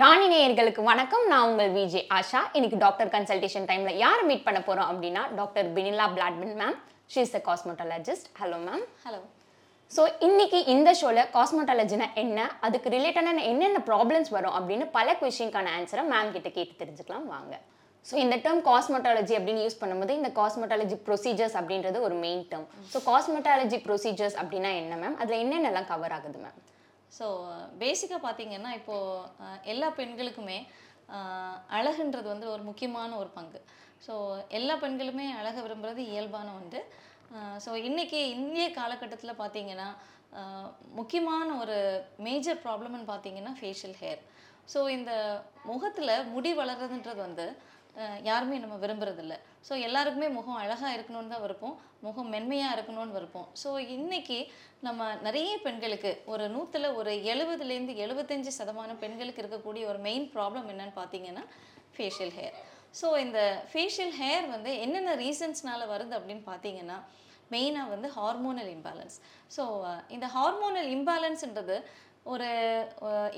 ராணி நேயர்களுக்கு வணக்கம். நான் உங்கள் விஜே ஆஷா. இன்னைக்கு டாக்டர் கன்சல்டேஷன் டைம்ல யாரை மீட் பண்ண போறோம் அப்படின்னா டாக்டர் பினிலா பிளாட்மன் ma'am she is a cosmetologist hello ma'am hello so இன்னைக்கு இந்த ஷோவில் காஸ்மெட்டாலஜினா என்ன அதுக்கு ரிலேட்டடான என்னென்ன ப்ராப்ளம்ஸ் வரும் அப்படின்னு பல கொஷினுக்கான ஆன்சரை மேம் கிட்ட கேட்டு தெரிஞ்சுக்கலாம். வாங்க. ஸோ இந்த டேர்ம் காஸ்மெட்டாலஜி அப்படின்னு யூஸ் பண்ணும்போது இந்த காஸ்மெட்டாலஜி ப்ரொசீஜர்ஸ் அப்படின்றது ஒரு main term so cosmetology procedures அப்படின்னா என்ன மேம் அதில் என்னென்னலாம் கவர் ஆகுது மேம் ஸோ பேசிக்காக பார்த்தீங்கன்னா இப்போது எல்லா பெண்களுக்குமே அழகுன்றது வந்து ஒரு முக்கியமான ஒரு பங்கு. ஸோ எல்லா பெண்களுமே அழக விரும்புறது இயல்பான ஒன்று. ஸோ இன்றைக்கி இந்திய காலகட்டத்தில் பார்த்தீங்கன்னா முக்கியமான ஒரு மேஜர் ப்ராப்ளம்னு பார்த்தீங்கன்னா ஃபேஷியல் ஹேர் ஸோ இந்த முகத்தில் முடி வளர்றதுன்றது வந்து யாருமே நம்ம விரும்புறதில்ல. ஸோ எல்லாருக்குமே முகம் அழகாக இருக்கணும்னு தான் விருப்பம். முகம் மென்மையாக இருக்கணும்னு விருப்பம். ஸோ இன்றைக்கி நம்ம நிறைய பெண்களுக்கு ஒரு நூற்றில் ஒரு எழுபதுலேருந்து எழுபத்தஞ்சு சதமானம் பெண்களுக்கு இருக்கக்கூடிய ஒரு மெயின் ப்ராப்ளம் என்னன்னு பார்த்தீங்கன்னா ஃபேஷியல் ஹேர் ஸோ இந்த ஃபேஷியல் ஹேர் வந்து என்னென்ன ரீசன்ஸ்னால் வருது அப்படின்னு பார்த்தீங்கன்னா மெயினாக வந்து ஹார்மோனல் இம்பேலன்ஸ் ஸோ இந்த ஹார்மோனல் இம்பேலன்ஸ்ன்றது ஒரு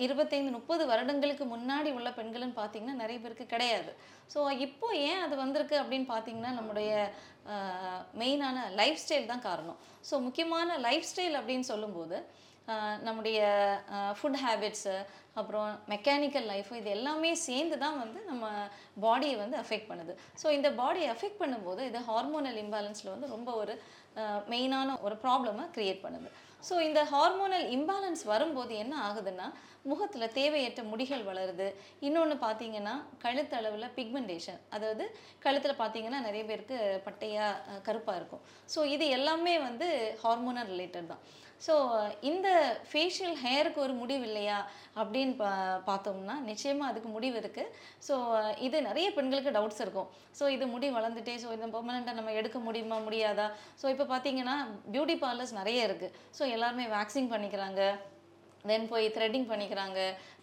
இருபத்தைந்து முப்பது வருடங்களுக்கு முன்னாடி உள்ள பெண்கள்னு பார்த்தீங்கன்னா நிறைய பேருக்கு கிடையாது. ஸோ இப்போ ஏன் அது வந்திருக்கு அப்படின்னு பார்த்தீங்கன்னா நம்முடைய மெயினான லைஃப் ஸ்டைல் தான் காரணம். ஸோ முக்கியமான லைஃப் ஸ்டைல் அப்படின்னு சொல்லும்போது நம்முடைய ஃபுட் ஹேபிட்ஸு அப்புறம் மெக்கானிக்கல் லைஃப் இது எல்லாமே சேர்ந்து தான் வந்து நம்ம பாடியை வந்து அஃபெக்ட் பண்ணுது. ஸோ இந்த பாடியை அஃபெக்ட் பண்ணும்போது இது ஹார்மோனல் இம்பேலன்ஸில் வந்து ரொம்ப ஒரு மெயினான ஒரு ப்ராப்ளமை க்ரியேட் பண்ணுது. ஸோ இந்த ஹார்மோனல் இம்பேலன்ஸ் வரும்போது என்ன ஆகுதுன்னா முகத்தில் தேவையற்ற முடிகள் வளருது. இன்னொன்று பார்த்தீங்கன்னா கழுத்தளவில் பிக்மெண்டேஷன் அதாவது கழுத்தில் பார்த்தீங்கன்னா நிறைய பேருக்கு பட்டையாக கருப்பாக இருக்கும். ஸோ இது எல்லாமே வந்து ஹார்மோனல் ரிலேட்டட் தான். ஸோ இந்த ஃபேஷியல் ஹேருக்கு ஒரு முடிவு இல்லையா அப்படின்னு பா பார்த்தோம்னா நிச்சயமாக அதுக்கு முடிவு இருக்குது ஸோ இது நிறைய பெண்களுக்கு டவுட்ஸ் இருக்கும். ஸோ இது முடி வளர்ந்துட்டே ஸோ இந்த பெர்மனெண்ட்டாக நம்ம எடுக்க முடியுமா முடியாதா? ஸோ இப்போ பார்த்தீங்கன்னா பியூட்டி பார்லர்ஸ் நிறைய இருக்குது ஸோ எல்லாருமே வேக்சிங் பண்ணிக்கிறாங்க தென் போய் த்ரெட்டிங் பண்ணிக்கிறாங்க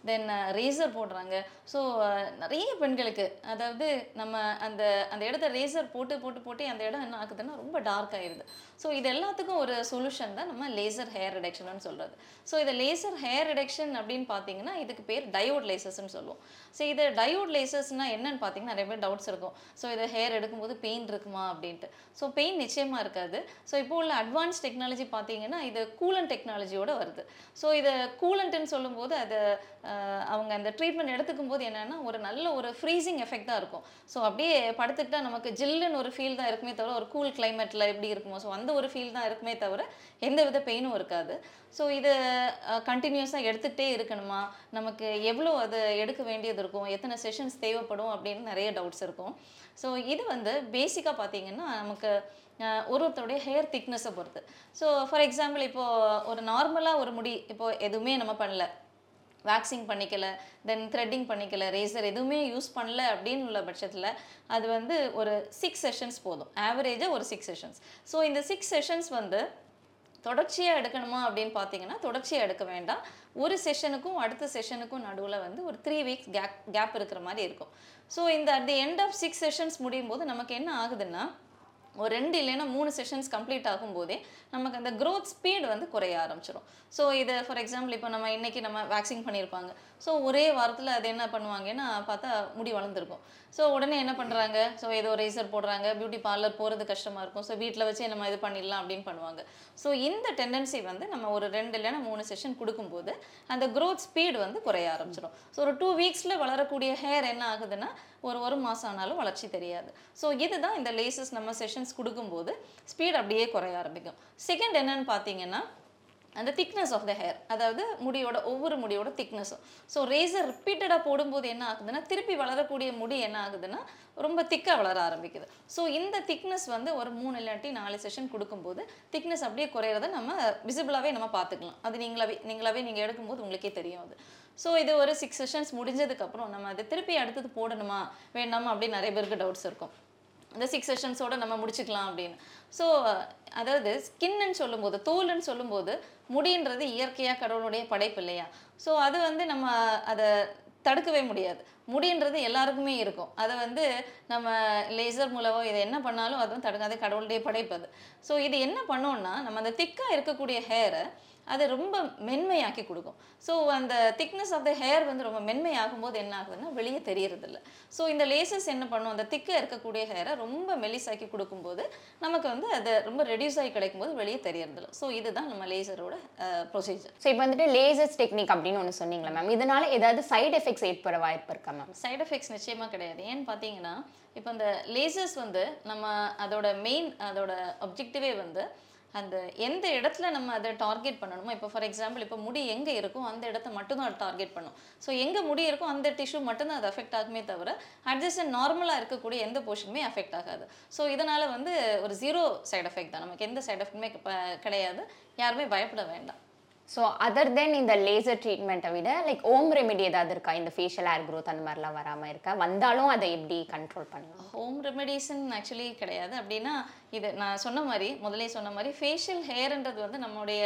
தென் ரேசர் uh, போடுறாங்க. ஸோ uh, நிறைய பெண்களுக்கு அதாவது நம்ம அந்த அந்த இடத்த ரேசர் போட்டு போட்டு போட்டு அந்த இடம் என்ன ஆகுதுன்னா ரொம்ப டார்க் ஆயிடுது ஸோ இது எல்லாத்துக்கும் ஒரு சொல்யூஷன் தான் நம்ம லேசர் ஹேர் ரிடக்ஷன் சொல்கிறது ஸோ இதை லேசர் ஹேர் ரிடக்ஷன் அப்படின்னு பார்த்தீங்கன்னா இதுக்கு பேர் டயோட் லேசர்ஸ்னு சொல்லுவோம். ஸோ இது டயோட் லேசர்ஸ்னால் என்னன்னு பார்த்தீங்கன்னா நிறைய பேர் டவுட்ஸ் இருக்கும். ஸோ இதை ஹேர் எடுக்கும்போது பெயின் இருக்குமா அப்படின்ட்டு. ஸோ பெயின் நிச்சயமாக இருக்காது. ஸோ இப்போ உள்ள அட்வான்ஸ் டெக்னாலஜி பார்த்தீங்கன்னா இது கூலன் டெக்னாலஜியோட வருது. ஸோ இதை கூலண்ட்டுன்னு சொல்லும்போது அது அவங்க அந்த ட்ரீட்மெண்ட் எடுத்துக்கும் போது என்னென்னா ஒரு நல்ல ஒரு ஃப்ரீசிங் எஃபெக்ட் தான் இருக்கும். ஸோ அப்படியே படுத்துக்கிட்டா நமக்கு ஜில்லுன்னு ஒரு ஃபீல் தான் இருக்குமே தவிர ஒரு கூல் கிளைமேட்டில் எப்படி இருக்குமோ ஸோ அந்த ஒரு ஃபீல் தான் இருக்குமே தவிர எந்த வித பெயினும் இருக்காது. ஸோ இது கண்டினியூஸாக எடுத்துகிட்டே இருக்கணுமா? நமக்கு எவ்வளோ அது எடுக்க வேண்டியது இருக்கும்? எத்தனை செஷன்ஸ் தேவைப்படும்? அப்படின்னு நிறைய டவுட்ஸ் இருக்கும். ஸோ இது வந்து பேசிக்காக பார்த்தீங்கன்னா நமக்கு ஒரு ஒருத்தருடைய ஹேர் திக்னஸை பொறுத்து. ஸோ ஃபார் எக்ஸாம்பிள் இப்போது ஒரு நார்மலாக ஒரு முடி இப்போது எதுவுமே நம்ம பண்ணல. வேக்சிங் பண்ணிக்கல தென் த்ரெட்டிங் பண்ணிக்கல ரேசர் எதுவுமே யூஸ் பண்ணல அப்படின்னு உள்ள பட்சத்தில் அது வந்து ஒரு சிக்ஸ் செஷன்ஸ் போதும். ஆவரேஜாக ஒரு சிக்ஸ் செஷன்ஸ் ஸோ இந்த சிக்ஸ் செஷன்ஸ் வந்து தொடர்ச்சியாக எடுக்கணுமா அப்படின்னு பார்த்தீங்கன்னா தொடர்ச்சியாக எடுக்க வேண்டாம். ஒரு செஷனுக்கும் அடுத்த செஷனுக்கும் நடுவில் வந்து ஒரு த்ரீ வீக்ஸ் கேப் கேப் இருக்கிற மாதிரி இருக்கும். ஸோ இந்த at the end of six sessions முடியும் போது நமக்கு என்ன ஆகுதுன்னா ஒரு ரெண்டு இல்லைன்னா மூணு செஷன்ஸ் கம்ப்ளீட் ஆகும்போதே நமக்கு அந்த க்ரோத் ஸ்பீடு வந்து குறைய ஆரம்பிச்சிடும் ஸோ இதை ஃபார் எக்ஸாம்பிள் இப்போ நம்ம இன்னைக்கு நம்ம வேக்சிங் பண்ணியிருப்பாங்க. ஸோ ஒரே வாரத்தில் அது என்ன பண்ணுவாங்கன்னா பார்த்தா முடி வளர்ந்துருக்கும். ஸோ உடனே என்ன பண்ணுறாங்க ஸோ ஏதோ ரேசர் போடுறாங்க. பியூட்டி பார்லர் போகிறது கஷ்டமாக இருக்கும். ஸோ வீட்டில் வச்சு நம்ம இது பண்ணிடலாம் அப்படின்னு பண்ணுவாங்க. ஸோ இந்த டெண்டன்சி வந்து நம்ம ஒரு ரெண்டு இல்லைன்னா மூணு செஷன் கொடுக்கும்போது அந்த க்ரோத் ஸ்பீடு வந்து குறைய ஆரம்பிச்சிடும் ஸோ ஒரு டூ வீக்ஸில் வளரக்கூடிய ஹேர் என்ன ஆகுதுன்னா ஒரு ஒரு மாதம் ஆனாலும் வளர்ச்சி தெரியாது. ஸோ இதுதான் இந்த லேசஸ் நம்ம செஷன்ஸ் கொடுக்கும்போது ஸ்பீட் அப்படியே குறைய ஆரம்பிக்கும். செகண்ட் என்னன்னு பார்த்தீங்கன்னா அந்த திக்னஸ் ஆஃப் த ஹேர் அதாவது முடியோட ஒவ்வொரு முடியோட திக்னஸும் ஸோ ரேசர் ரிப்பீட்டடாக போடும்போது என்ன ஆகுதுன்னா திருப்பி வளரக்கூடிய முடி என்ன ஆகுதுன்னா ரொம்ப திக்காக வளர ஆரம்பிக்குது. ஸோ இந்த திக்னஸ் வந்து ஒரு மூணு இல்லாட்டி நாலு செஷன் கொடுக்கும்போது திக்னஸ் அப்படியே குறையிறத நம்ம விசிபிளாகவே நம்ம பார்த்துக்கலாம். அது நீங்களாவே நீங்களாவே நீங்கள் எடுக்கும்போது உங்களுக்கே தெரியும் அது. ஸோ இது ஒரு சிக்ஸ் செஷன்ஸ் முடிஞ்சதுக்கப்புறம் நம்ம அதை திருப்பி அடுத்தது போடணுமா வேண்டாமா அப்படின்னு நிறைய பேருக்கு டவுட்ஸ் இருக்கும். இந்த சிக்ஸ் செஷன்ஸோட நம்ம முடிச்சுக்கலாம் அப்படின்னு. ஸோ அதாவது ஸ்கின்னு சொல்லும்போது தோல்ன்னு சொல்லும்போது முடின்றது இயற்கையாக கடவுளுடைய படைப்பு இல்லையா? ஸோ அது வந்து நம்ம அதை தடுக்கவே முடியாது. முடின்றது எல்லாருக்குமே இருக்கும். அதை வந்து நம்ம லேசர் மூலவோ இதை என்ன பண்ணாலும் அதுவும் தடுக்காது கடவுளுடைய படைப்பு அது. ஸோ இது என்ன பண்ணோம்னா நம்ம அந்த திக்காக இருக்கக்கூடிய ஹேரை அது ரொம்ப மென்மையாக்கி கொடுக்கும். ஸோ அந்த திக்னஸ் ஆஃப் த ஹேர் வந்து ரொம்ப மென்மையாகும் போது என்ன ஆகுதுன்னா வெளியே தெரியறதில்ல. ஸோ இந்த லேசஸ் என்ன பண்ணும்? அந்த திக்காக இருக்கக்கூடிய ஹேரை ரொம்ப மெலிசாக்கி கொடுக்கும்போது நமக்கு வந்து அது ரொம்ப ரெடியூஸ் ஆகி கிடைக்கும் போது வெளியே தெரியறதில்ல. ஸோ இதுதான் நம்ம லேசரோட ப்ரொசீஜர் ஸோ இப்போ வந்துட்டு லேசர்ஸ் டெக்னிக் அப்படின்னு ஒன்று சொன்னீங்களா மேம் இதனால ஏதாவது சைடு எஃபெக்ட்ஸ் ஏற்பட வாய்ப்பு இருக்கா மேம் சைடு எஃபெக்ட்ஸ் நிச்சயமாக கிடையாது. ஏன்னு பார்த்தீங்கன்னா இப்போ இந்த லேசர்ஸ் வந்து நம்ம அதோட மெயின் அதோட ஒப்ஜெக்டிவே வந்து அந்த எந்த இடத்துல நம்ம அதை டார்கெட் பண்ணணுமோ இப்போ ஃபார் எக்ஸாம்பிள் இப்போ முடி எங்கே இருக்கோ அந்த இடத்த மட்டும்தான் அது டார்கெட் பண்ணும். ஸோ எங்கே முடி இருக்கோ அந்த டிஷ்யூ மட்டும்தான் அது அஃபெக்ட் ஆகுமே தவிர அட்ஜஸ்ட் நார்மலாக இருக்கக்கூடிய எந்த போர்ஷனுமே அஃபெக்ட் ஆகாது. ஸோ இதனால் வந்து ஒரு ஜீரோ சைட் எஃபெக்ட் தான். நமக்கு எந்த சைட் எஃபெக்ட்டுமே கிடையாது. யாருமே பயப்பட வேண்டாம். ஸோ அதர் தென் இந்த லேசர் ட்ரீட்மெண்ட்டை விட லைக் ஓம் ரெமெடி ஏதாவது இருக்கா? இந்த ஃபேஷியல் ஹேர் க்ரோத் அந்த மாதிரிலாம் வராமல் இருக்கா? வந்தாலும் அதை எப்படி கண்ட்ரோல் பண்ணலாம்? ஹோம் ரெமெடிஸ்ன்னு ஆக்சுவலி கிடையாது. அப்படின்னா இது நான் சொன்ன மாதிரி முதலே சொன்ன மாதிரி ஃபேஷியல் ஹேர்ன்றது வந்து நம்மளுடைய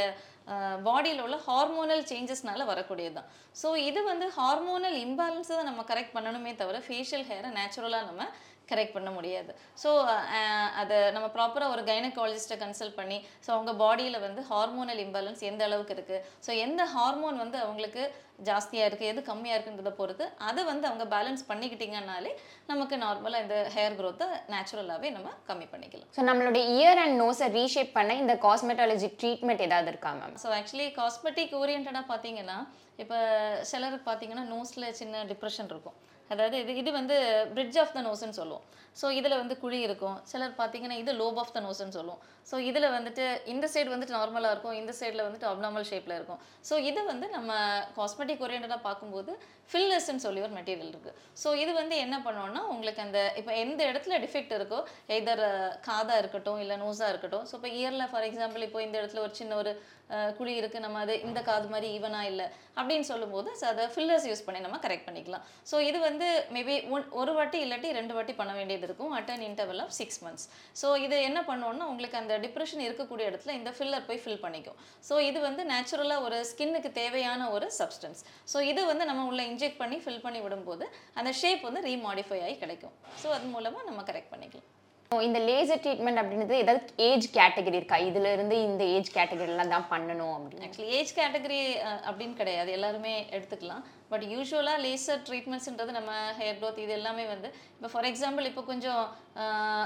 பாடியில் உள்ள ஹார்மோனல் சேஞ்சஸ்னால வரக்கூடியது தான். ஸோ இது வந்து ஹார்மோனல் இம்பேலன்ஸை நம்ம கரெக்ட் பண்ணணுமே தவிர ஃபேஷியல் ஹேரை நேச்சுரலாக நம்ம கரெக்ட் பண்ண முடியாது. ஸோ அதை நம்ம ப்ராப்பராக ஒரு கைனகாலஜிஸ்ட்டை கன்சல்ட் பண்ணி ஸோ அவங்க பாடியில் வந்து ஹார்மோனல் இம்பேலன்ஸ் எந்த அளவுக்கு இருக்குது ஸோ எந்த ஹார்மோன் வந்து அவங்களுக்கு ஜாஸ்தியாக இருக்குது எது கம்மியாக இருக்குன்றதை பொறுத்து அதை வந்து அவங்க பேலன்ஸ் பண்ணிக்கிட்டிங்கனாலே நமக்கு நார்மலாக இந்த ஹேர் க்ரோத்தை நேச்சுரலாகவே நம்ம கம்மி பண்ணிக்கலாம். ஸோ நம்மளுடைய இயர் அண்ட் நோஸை ரீஷேப் பண்ண இந்த காஸ்மெட்டாலஜி ட்ரீட்மெண்ட் ஏதாவது இருக்கா மேம் ஸோ ஆக்சுவலி காஸ்மெட்டிக் ஓரியன்டாக பார்த்தீங்கன்னா இப்போ சிலருக்கு பார்த்தீங்கன்னா நோஸில் சின்ன டிப்ரெஷன் இருக்கும். அதாவது இது இது வந்து பிரிட்ஜ் ஆஃப் த நோஸ்ன்னு சொல்லுவோம். ஸோ இதில் வந்து குழி இருக்கும். சிலர் பார்த்தீங்கன்னா இது லோப் ஆஃப் த நோஸ்ன்னு சொல்லுவோம். ஸோ இதில் வந்துட்டு இந்த சைடு வந்துட்டு நார்மலாக இருக்கும். இந்த சைடில் வந்துட்டு அப்நார்மல் ஷேப்பில் இருக்கும். ஸோ இது வந்து நம்ம காஸ்மெட்டிக் ஓரியன்டாக பார்க்கும்போது ஃபில்லர்ஸ்ன்னு சொல்லி ஒரு மெட்டீரியல் இருக்குது ஸோ இது வந்து என்ன பண்ணோன்னா உங்களுக்கு அந்த இப்போ எந்த இடத்துல டிஃபெக்ட் இருக்கோ எதர் காதாக இருக்கட்டும் இல்லை நோஸாக இருக்கட்டும். ஸோ இப்போ இயரில் ஃபார் எக்ஸாம்பிள் இப்போ இந்த இடத்துல ஒரு சின்ன ஒரு குழி இருக்குது நம்ம அது இந்த காது மாதிரி ஈவனாக இல்லை அப்படின்னு சொல்லும்போது ஸோ அதை ஃபில்லர்ஸ் யூஸ் பண்ணி நம்ம கரெக்ட் பண்ணிக்கலாம். ஸோ இது வந்து மேபி ஒன் ஒரு வாட்டி இல்லாட்டி ரெண்டு வாட்டி பண்ண வேண்டியது இருக்கும் at an interval of six months so இது என்ன பண்ணோன்னா உங்களுக்கு அந்த டிப்ரெஷன் இருக்கக்கூடிய இடத்துல இந்த ஃபில்லர் போய் ஃபில் பண்ணிக்கும். ஸோ இது வந்து நேச்சுரலாக ஒரு ஸ்கின்னுக்கு தேவையான ஒரு சப்ஸ்டன்ஸ் ஸோ இது வந்து நம்ம உள்ள இன்ஜெக்ட் பண்ணி ஃபில் பண்ணி விடும்போது அந்த ஷேப் வந்து ரீமாடிஃபை ஆகி கிடைக்கும். ஸோ அது மூலமாக நம்ம கரெக்ட் பண்ணிக்கலாம். இந்த லேசர் ட்ரீட்மெண்ட் அப்படின்றது ஏதாவது ஏஜ் கேட்டகரி இருக்கா? இதுல இருந்து இந்த ஏஜ் கேட்டகரிலாம் தான் பண்ணணும் அப்படின்னு. ஆக்சுவலி ஏஜ் கேட்டகரி அப்படின்னு கிடையாது. எல்லாருமே எடுத்துக்கலாம். பட் யூஸ்வலாக லேசர் ட்ரீட்மெண்ட்ஸ்ன்றது நம்ம ஹேர் க்ரோத் இது எல்லாமே வந்து இப்போ ஃபார் எக்ஸாம்பிள் இப்போ கொஞ்சம்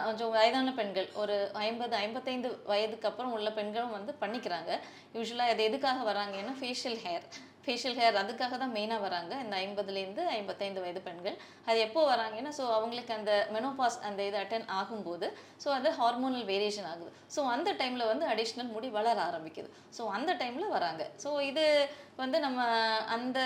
கொஞ்சம் வயதான பெண்கள் ஒரு ஐம்பது ஐம்பத்தைந்து வயதுக்கு அப்புறம் உள்ள பெண்களும் வந்து பண்ணிக்கிறாங்க. யூஸ்வலாக அது எதுக்காக வராங்கன்னா ஃபேஷியல் ஹேர் ஃபேஷியல் ஹேர் அதுக்காக தான் மெயினாக வராங்க. இந்த ஐம்பதுலேருந்து ஐம்பத்தைந்து வயது பெண்கள். அது எப்போ வராங்கன்னா ஸோ அவங்களுக்கு அந்த மெனோபாஸ் அந்த இது அட்டன் ஆகும்போது ஸோ அது ஹார்மோனல் வேரியேஷன் ஆகுது. ஸோ அந்த டைமில் வந்து அடிஷ்னல் முடி வளர ஆரம்பிக்குது. ஸோ அந்த டைமில் வராங்க. ஸோ இது வந்து நம்ம அந்த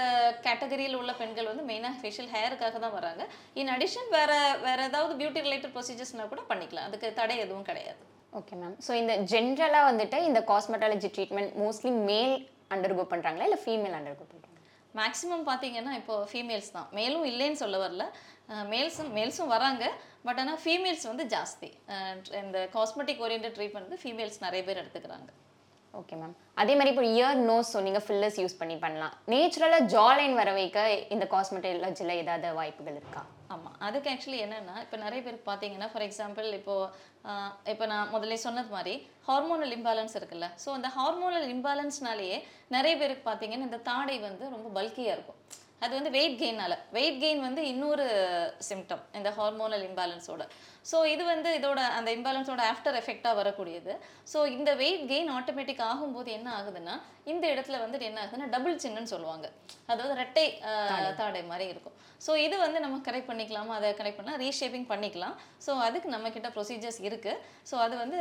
கேட்டகரியில் உள்ள பெண்கள் வந்து மெயினாக ஃபேஷியல் ஹேருக்காக தான் வராங்க. இன் அடிஷன் வேறு வேறு ஏதாவது பியூட்டி ரிலேட்டட் ப்ரொசீஜர்ஸ்னால் கூட பண்ணிக்கலாம். அதுக்கு தடை எதுவும் கிடையாது. ஓகே மேம் ஸோ இந்த ஜென்ரலாக வந்துட்டு இந்த cosmetology treatment mostly male undergo பண்ணுறாங்களா இல்லை ஃபீமேல் அண்டர்கோ பண்ணுறாங்களா மேக்ஸிமம் பார்த்தீங்கன்னா இப்போ ஃபீமேல்ஸ் தான். மேலும் இல்லைன்னு சொல்ல வரல. மேல்ஸும் மேல்ஸும் வராங்க. பட் ஆனால் ஃபீமேல்ஸ் வந்து ஜாஸ்தி. இந்த காஸ்மெட்டிக் ஓரியன்ட் ட்ரீட்மெண்ட் வந்து ஃபீமேல்ஸ் நிறைய பேர் எடுத்துக்கிறாங்க. ஓகே மேம் அதே மாதிரி இப்போ இயர் நோஸ் சொன்னீங்க ஃபில்லர்ஸ் யூஸ் பண்ணி பண்ணலாம். நேச்சுரலாக ஜாலைன் வர வைக்க இந்த காஸ்மெட்டாலஜியில் ஏதாவது வாய்ப்புகள் இருக்கா? ஆமாம் அதுக்கு ஆக்சுவலி என்னென்னா இப்போ நிறைய பேருக்கு பார்த்தீங்கன்னா ஃபார் எக்ஸாம்பிள் இப்போது இப்போ நான் முதல்ல சொன்னது மாதிரி ஹார்மோனல் இம்பேலன்ஸ் இருக்குல்ல. ஸோ அந்த ஹார்மோனல் இம்பேலன்ஸ்னாலேயே நிறைய பேருக்கு பார்த்தீங்கன்னா இந்த தாடை வந்து ரொம்ப பல்கியாக இருக்கும். அது வந்து வெயிட் கெயினால் வெயிட் கெயின் வந்து இன்னொரு சிம்டம் இந்த ஹார்மோனல் இம்பேலன்ஸோட ஸோ இது வந்து இதோட அந்த இம்பேலன்ஸோட ஆஃப்டர் எஃபெக்டாக வரக்கூடியது. ஸோ இந்த வெயிட் கெயின் ஆட்டோமேட்டிக் ஆகும்போது என்ன ஆகுதுன்னா இந்த இடத்துல வந்துட்டு என்ன ஆகுதுன்னா டபுள் சின்னன்னு சொல்லுவாங்க. அதாவது ரெட்டை தாடை. மாதிரி இருக்கும். ஸோ இது வந்து நம்ம கரெக்ட் பண்ணிக்கலாமா? அதை கரெக்ட் பண்ணலாம். ரீஷேப்பிங் பண்ணிக்கலாம். ஸோ அதுக்கு நம்ம கிட்ட ப்ரொசீஜர்ஸ் இருக்குது ஸோ அது வந்து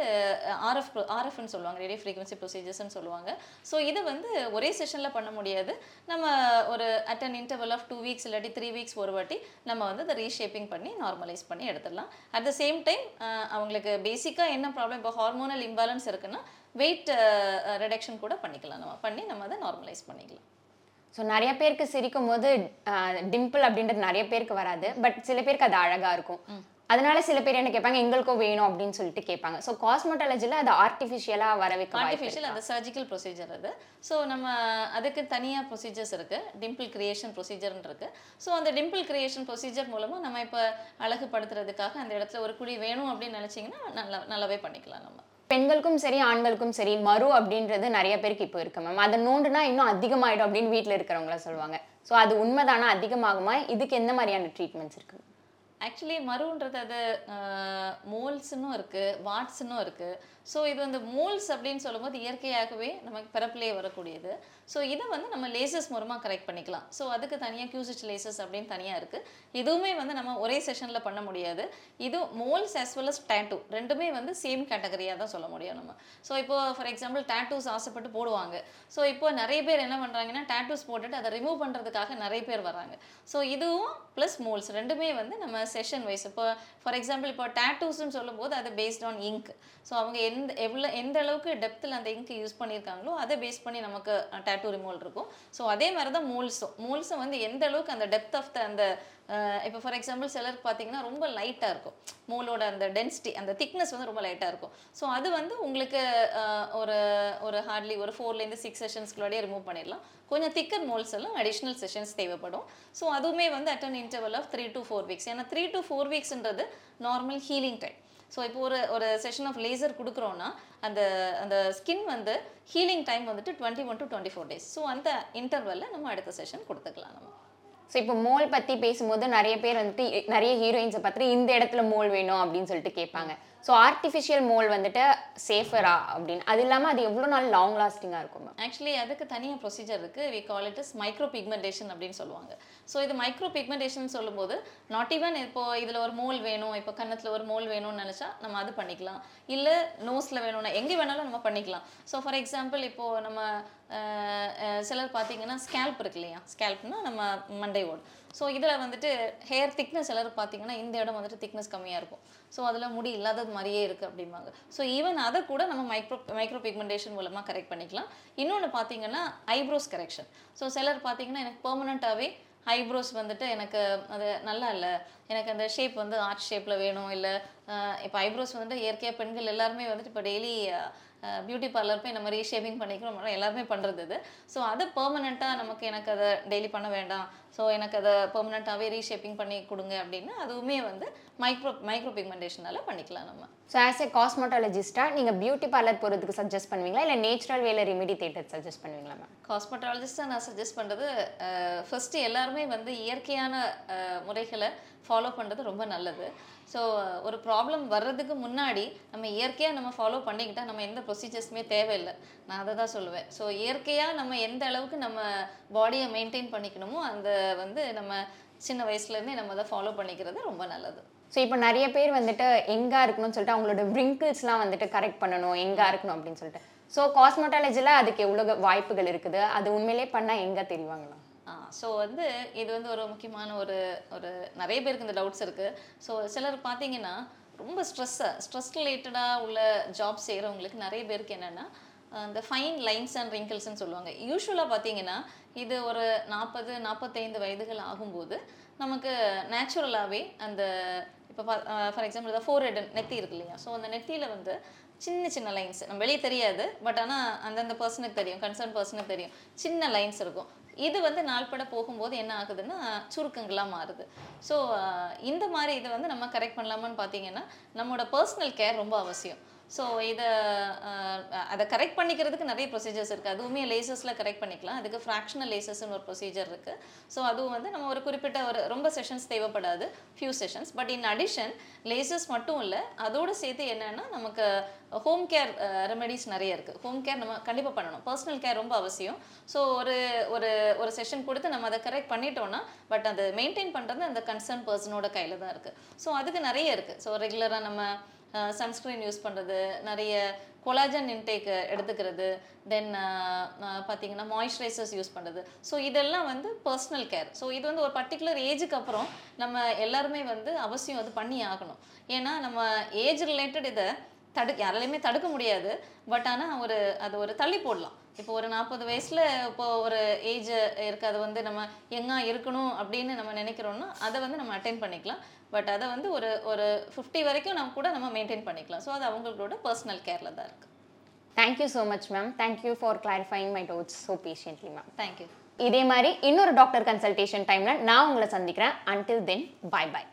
ஆர்எஃப் ஆர்எஃப்னு சொல்லுவாங்க. ரேடியோ ஃப்ரீக்வன்சி ப்ரொசீஜர்ஸ்னு சொல்லுவாங்க. ஸோ இது வந்து ஒரே செஷனில் பண்ண முடியாது. நம்ம ஒரு at an interval of two weeks இல்லாட்டி த்ரீ வீக்ஸ் ஒரு வாட்டி நம்ம வந்து அதை ரீஷேப்பிங் பண்ணி நார்மலைஸ் பண்ணி எடுத்துடலாம். அட் த சேம் டைம் அவங்களுக்கு பேசிக்காக என்ன ப்ராப்ளம் இப்போ ஹார்மோனல் இம்பேலன்ஸ் இருக்குன்னா வெயிட் ரிடக்ஷன் கூட பண்ணிக்கலாம். நம்ம பண்ணி நம்ம அதை நார்மலைஸ் பண்ணிக்கலாம். ஸோ நிறைய பேருக்கு சிரிக்கும் போது டிம்பிள் அப்படின்றது நிறைய பேருக்கு வராது. பட் சில பேருக்கு அது அழகா இருக்கும். அதனால சில பேர் என்ன கேட்பாங்க எங்களுக்கும் வேணும் அப்படின்னு சொல்லிட்டு கேட்பாங்க. ஸோ காஸ்மெட்டாலஜியில் அது ஆர்டிஃபிஷியலாக வர வைக்க வாய்ப்பு ஆர்டிஃபிஷியல் அது சர்ஜிக்கல் ப்ரொசீஜர் அது. ஸோ நம்ம அதுக்கு தனியாக ப்ரொசீஜர்ஸ் இருக்குது டிம்பிள் கிரியேஷன் ப்ரொசீஜர்னு இருக்குது ஸோ அந்த டிம்பிள் கிரியேஷன் ப்ரொசீஜர் மூலமாக நம்ம இப்போ அழகுபடுத்துறதுக்காக அந்த இடத்துல ஒரு குழி வேணும் அப்படின்னு நினச்சிங்கன்னா நல்லா நல்லாவே பண்ணிக்கலாம் நம்ம. பெண்களுக்கும் சரி ஆண்களுக்கும் சரி மறு அப்படின்றது நிறைய பேருக்கு இப்போ இருக்கு மேம் அதை நோண்டுனா இன்னும் அதிகமாயிடும் அப்படின்னு வீட்டில் இருக்கிறவங்கள சொல்லுவாங்க. ஸோ அது உண்மைதானா அதிகமாகுமா? இதுக்கு எந்த மாதிரியான ட்ரீட்மெண்ட்ஸ் இருக்கு? ஆக்சுவலி மருன்றது அது மோல்ஸ்னும் இருக்குது வாட்ஸ்னும் இருக்குது ஸோ இது வந்து மூல்ஸ் அப்படின்னு சொல்லும்போது இயற்கையாகவே நமக்கு பிறப்பிலே வரக்கூடியது. ஸோ இதை வந்து நம்ம லேசஸ் மூலமாக கரெக்ட் பண்ணிக்கலாம். ஸோ அதுக்கு தனியாக கியூசிச் லேசஸ் அப்படின்னு தனியாக இருக்குது இதுவுமே வந்து நம்ம ஒரே செஷனில் பண்ண முடியாது. இது moles as well as tattoo ரெண்டுமே வந்து சேம் கேட்டகரியாக தான் சொல்ல முடியும் நம்ம. ஸோ இப்போ ஃபார் எக்ஸாம்பிள் டேட்டூஸ் ஆசைப்பட்டு போடுவாங்க. ஸோ இப்போ நிறைய பேர் என்ன பண்ணுறாங்கன்னா டேட்டூஸ் போட்டுட்டு அதை ரிமூவ் பண்ணுறதுக்காக நிறைய பேர் வராங்க ஸோ இதுவும் ப்ளஸ் மோல்ஸ் ரெண்டுமே வந்து நம்ம செஷன் வைஸ் இப்போ ஃபார் எக்ஸாம்பிள் இப்போ டேட்டூஸ்னு சொல்லும்போது அது பேஸ்ட் ஆன் இங்க் ஸோ அவங்க எந்த எவ்வளோ எந்த அளவுக்கு டெப்த்தில் அந்த இங்க் யூஸ் பண்ணியிருக்காங்களோ அதை பேஸ் பண்ணி நமக்கு டேட்டூ ரிமூவல் இருக்கும். ஸோ அதே மாதிரி தான் மோல்ஸும் மோல்ஸும் வந்து எந்த அளவுக்கு அந்த டெப்த் ஆஃப் த அந்த இப்போ ஃபார் எக்ஸாம்பிள் சிலருக்கு பார்த்தீங்கன்னா ரொம்ப லைட்டாக இருக்கும். மூலோட அந்த டென்சிட்டி அந்த திக்னஸ் வந்து ரொம்ப லைட்டாக இருக்கும். ஸோ அது வந்து உங்களுக்கு ஒரு ஒரு ஹார்ட்லி ஒரு ஃபோர்லேருந்து சிக்ஸ் செஷன்ஸ்குள்ளேயே ரிமூவ் பண்ணிடலாம். கொஞ்சம் திக்கர் மோல்ஸ் எல்லாம் அடிஷ்னல் செஷன்ஸ் தேவைப்படும். ஸோ அதுவுமே வந்து at an interval of three to four weeks ஏன்னா த்ரீ டு ஃபோர் வீக்ஸ்ன்றது நார்மல் ஹீலிங் டைம் ஸோ இப்போ ஒரு ஒரு செஷன் ஆஃப் லேசர் கொடுக்குறோன்னா அந்த அந்த ஸ்கின் வந்து ஹீலிங் டைம் வந்துட்டு twenty one to twenty four days so அந்த இன்டர்வலில் நம்ம அடுத்த செஷன் கொடுத்துக்கலாம் நம்ம. ஸோ இப்போ மோல் பற்றி பேசும்போது நிறைய பேர் வந்துட்டு நிறைய ஹீரோயின்ஸை பார்த்துட்டு இந்த இடத்துல மோல் வேணும் அப்படின்னு சொல்லிட்டு கேட்பாங்க. ஸோ ஆர்டிஃபிஷியல் மோல் வந்துட்டு சேஃபரா அப்படின்னு. அது இல்லாமல் அது எவ்வளோ நாள் லாங் லாஸ்டிங்காக இருக்கும் ஆக்சுவலி அதுக்கு தனியாக ப்ரொசீஜர் இருக்குது we call it is micro pigmentation அப்படின்னு சொல்லுவாங்க. ஸோ இது மைக்ரோ பிக்மெண்டேஷன் சொல்லும்போது நாட் ஈவன் இப்போ இதில் ஒரு மோல் வேணும் இப்போ கன்னத்தில் ஒரு மோல் வேணும்னு நினச்சா நம்ம அது பண்ணிக்கலாம். இல்லை நோஸில் வேணும்னா எங்கே வேணாலும் நம்ம பண்ணிக்கலாம். ஸோ ஃபார் எக்ஸாம்பிள் இப்போது நம்ம சிலர் பார்த்தீங்கன்னா ஸ்கேல்ப் இருக்கு இல்லையா? ஸ்கேல்ப்னா நம்ம மண்டை ஓடு. ஸோ இதில் வந்துட்டு ஹேர் திக்னஸ் சிலர் பார்த்தீங்கன்னா இந்த இடம் வந்துட்டு திக்னஸ் கம்மியாக இருக்கும். ஸோ அதில் முடி இல்லாதது மாதிரியே இருக்குது அப்படிம்பாங்க. ஸோ ஈவன் அதை கூட நம்ம மைக்ரோ மைக்ரோ பிக்மெண்டேஷன் மூலமாக கரெக்ட் பண்ணிக்கலாம். இன்னொன்று பார்த்தீங்கன்னா ஐப்ரோஸ் கரெக்ஷன் ஸோ சிலர் பார்த்தீங்கன்னா எனக்கு பெர்மனண்ட்டாகவே ஐப்ரோஸ் வந்துட்டு எனக்கு அது நல்லா இல்லை. எனக்கு அந்த ஷேப் வந்து ஆர்ட் ஷேப்பில் வேணும் இல்லை இப்போ ஐப்ரோஸ் வந்துட்டு இயற்கையாக பெண்கள் எல்லாருமே வந்துட்டு இப்போ டெய்லி பியூட்டி பார்லர் போய் நம்ம ரீஷேப்பிங் பண்ணிக்கிறோம் எல்லாருமே பண்ணுறது இது. ஸோ அது பெர்மனெண்ட்டாக நமக்கு எனக்கு அதை டெய்லி பண்ண வேண்டாம். ஸோ எனக்கு அதை பெர்மனெண்ட்டாகவே ரீஷேப்பிங் பண்ணி கொடுங்க அப்படின்னா அதுவுமே வந்து மைக்ரோ மைக்ரோ பிக்மெண்டேஷனால பண்ணிக்கலாம் நம்ம. ஸோ ஆஸ் ஏ காஸ்மெட்டாலஜிஸ்ட்டாக நீங்கள் பியூட்டி பார்லர் போகிறதுக்கு சஜஸ்ட் பண்ணுவீங்களா? இல்லை நேச்சுரல் வேல ரெமிடி தேட்டர் சஜஸ்ட் பண்ணுவீங்களா மேம் காஸ்மெட்டாலஜிஸ்ட்டாக நான் சஜஸ்ட் பண்ணுறது ஃபஸ்ட்டு எல்லாருமே வந்து இயற்கையான முறைகளை ஃபாலோ பண்ணுறது ரொம்ப நல்லது. ஸோ ஒரு ப்ராப்ளம் வர்றதுக்கு முன்னாடி நம்ம இயற்கையாக நம்ம ஃபாலோ பண்ணிக்கிட்டால் நம்ம எந்த ப்ரொசீஜர்ஸுமே தேவையில்லை. நான் அதை தான் சொல்லுவேன். ஸோ இயற்கையாக நம்ம எந்த அளவுக்கு நம்ம பாடியை மெயின்டைன் பண்ணிக்கணுமோ அந்த வந்து நம்ம சின்ன வயசுலேருந்தே நம்ம அதை ஃபாலோ பண்ணிக்கிறது ரொம்ப நல்லது. ஸோ இப்போ நிறைய பேர் வந்துட்டு எங்கே இருக்கணும்னு சொல்லிட்டு அவங்களோட ரிங்கிள்ஸ்லாம் வந்துட்டு கரெக்ட் பண்ணணும் எங்கே இருக்கணும் அப்படின்னு சொல்லிட்டு. ஸோ காஸ்மெட்டாலஜியில் அதுக்கு எவ்வளோ வாய்ப்புகள் இருக்குது? அது உண்மையிலே பண்ணால் எங்கே தெரிவாங்களா ஸோ வந்து இது வந்து ஒரு முக்கியமான ஒரு ஒரு நிறைய பேருக்கு இந்த டவுட்ஸ் இருக்குது ஸோ சிலர் பார்த்தீங்கன்னா ரொம்ப ஸ்ட்ரெஸ்ஸாக ஸ்ட்ரெஸ் ரிலேட்டடாக உள்ள ஜாப் செய்கிறவங்களுக்கு நிறைய பேருக்கு என்னென்னா இந்த ஃபைன் லைன்ஸ் அண்ட் ரிங்கிள்ஸ்னு சொல்லுவாங்க. யூஸ்வலாக பார்த்தீங்கன்னா இது ஒரு நாற்பது நாற்பத்தைந்து வயதுகள் ஆகும்போது நமக்கு நேச்சுரலாகவே அந்த இப்போ ஃபார் எக்ஸாம்பிள் இந்த ஃபோர் ஹெட் நெத்தி இருக்கு இல்லையா? ஸோ அந்த நெத்தியில் வந்து சின்ன சின்ன லைன்ஸ் நம்ம வெளியே தெரியாது பட் ஆனால் அந்தந்த பர்சனுக்கு தெரியும் கன்சர்ன் பர்சனுக்கு தெரியும். சின்ன லைன்ஸ் இருக்கும். இது வந்து நாள்பட போகும்போது என்ன ஆகுதுன்னா சுருக்கங்களாக மாறுது. ஸோ இந்த மாதிரி இதை வந்து நம்ம கரெக்ட் பண்ணலாமான்னு பார்த்தீங்கன்னா நம்மளோட பர்சனல் கேர் ரொம்ப அவசியம். ஸோ இதை அதை கரெக்ட் பண்ணிக்கிறதுக்கு நிறைய ப்ரொசீஜர்ஸ் இருக்குது அதுவுமே லேசஸில் கரெக்ட் பண்ணிக்கலாம். அதுக்கு ஃப்ராக்ஷனல் லேசஸ்னு ஒரு ப்ரொசீஜர் இருக்குது ஸோ அதுவும் வந்து நம்ம ஒரு குறிப்பிட்ட ஒரு ரொம்ப செஷன்ஸ் தேவைப்படாது. Few sessions but in addition lashes மட்டும் இல்லை அதோடு சேர்த்து என்னென்னா நமக்கு ஹோம் கேர் ரெமெடிஸ் நிறைய இருக்குது ஹோம் கேர் நம்ம கண்டிப்பாக பண்ணணும். பர்சனல் கேர் ரொம்ப அவசியம். ஸோ ஒரு ஒரு ஒரு செஷன் கொடுத்து நம்ம அதை கரெக்ட் பண்ணிட்டோம்னா பட் அதை மெயின்டைன் பண்ணுறது அந்த கன்சர்ன் பர்சனோட கையில் தான் இருக்குது ஸோ அதுக்கு நிறைய இருக்குது ஸோ ரெகுலராக நம்ம சன்ஸ்க்ரீன் யூஸ் பண்ணுறது நிறைய கொலாஜன் இன்டேக் எடுத்துக்கிறது தென் பார்த்தீங்கன்னா மாய்ஸ்சரைசர்ஸ் யூஸ் பண்ணுறது ஸோ இதெல்லாம் வந்து பர்சனல் கேர் ஸோ இது வந்து ஒரு பர்டிகுலர் ஏஜுக்கு அப்புறம் நம்ம எல்லாருமே வந்து அவசியம் அது பண்ணி ஆகணும். ஏன்னா நம்ம ஏஜ் ரிலேட்டட் இதை தடு யாராலையுமே தடுக்க முடியாது. பட் ஆனால் ஒரு அது ஒரு தள்ளி போடலாம். இப்போ ஒரு நாற்பது வயசில் இப்போ ஒரு ஏஜ் இருக்குது அது வந்து நம்ம எங்கே இருக்கணும் அப்படின்னு நம்ம நினைக்கிறோம்னா அதை வந்து நம்ம அட்டைன் பண்ணிக்கலாம். பட் அதை வந்து ஒரு ஒரு ஃபிஃப்டி வரைக்கும் நம்ம கூட நம்ம மெயின்டைன் பண்ணிக்கலாம். ஸோ அது அவங்களோட பர்சனல் கேரில் தான் இருக்குது thank you so much ma'am thank you for clarifying my doubts so patiently ma'am thank you இதே மாதிரி இன்னொரு டாக்டர் கன்சல்டேஷன் டைமில் நான் உங்களை சந்திக்கிறேன். Until then by by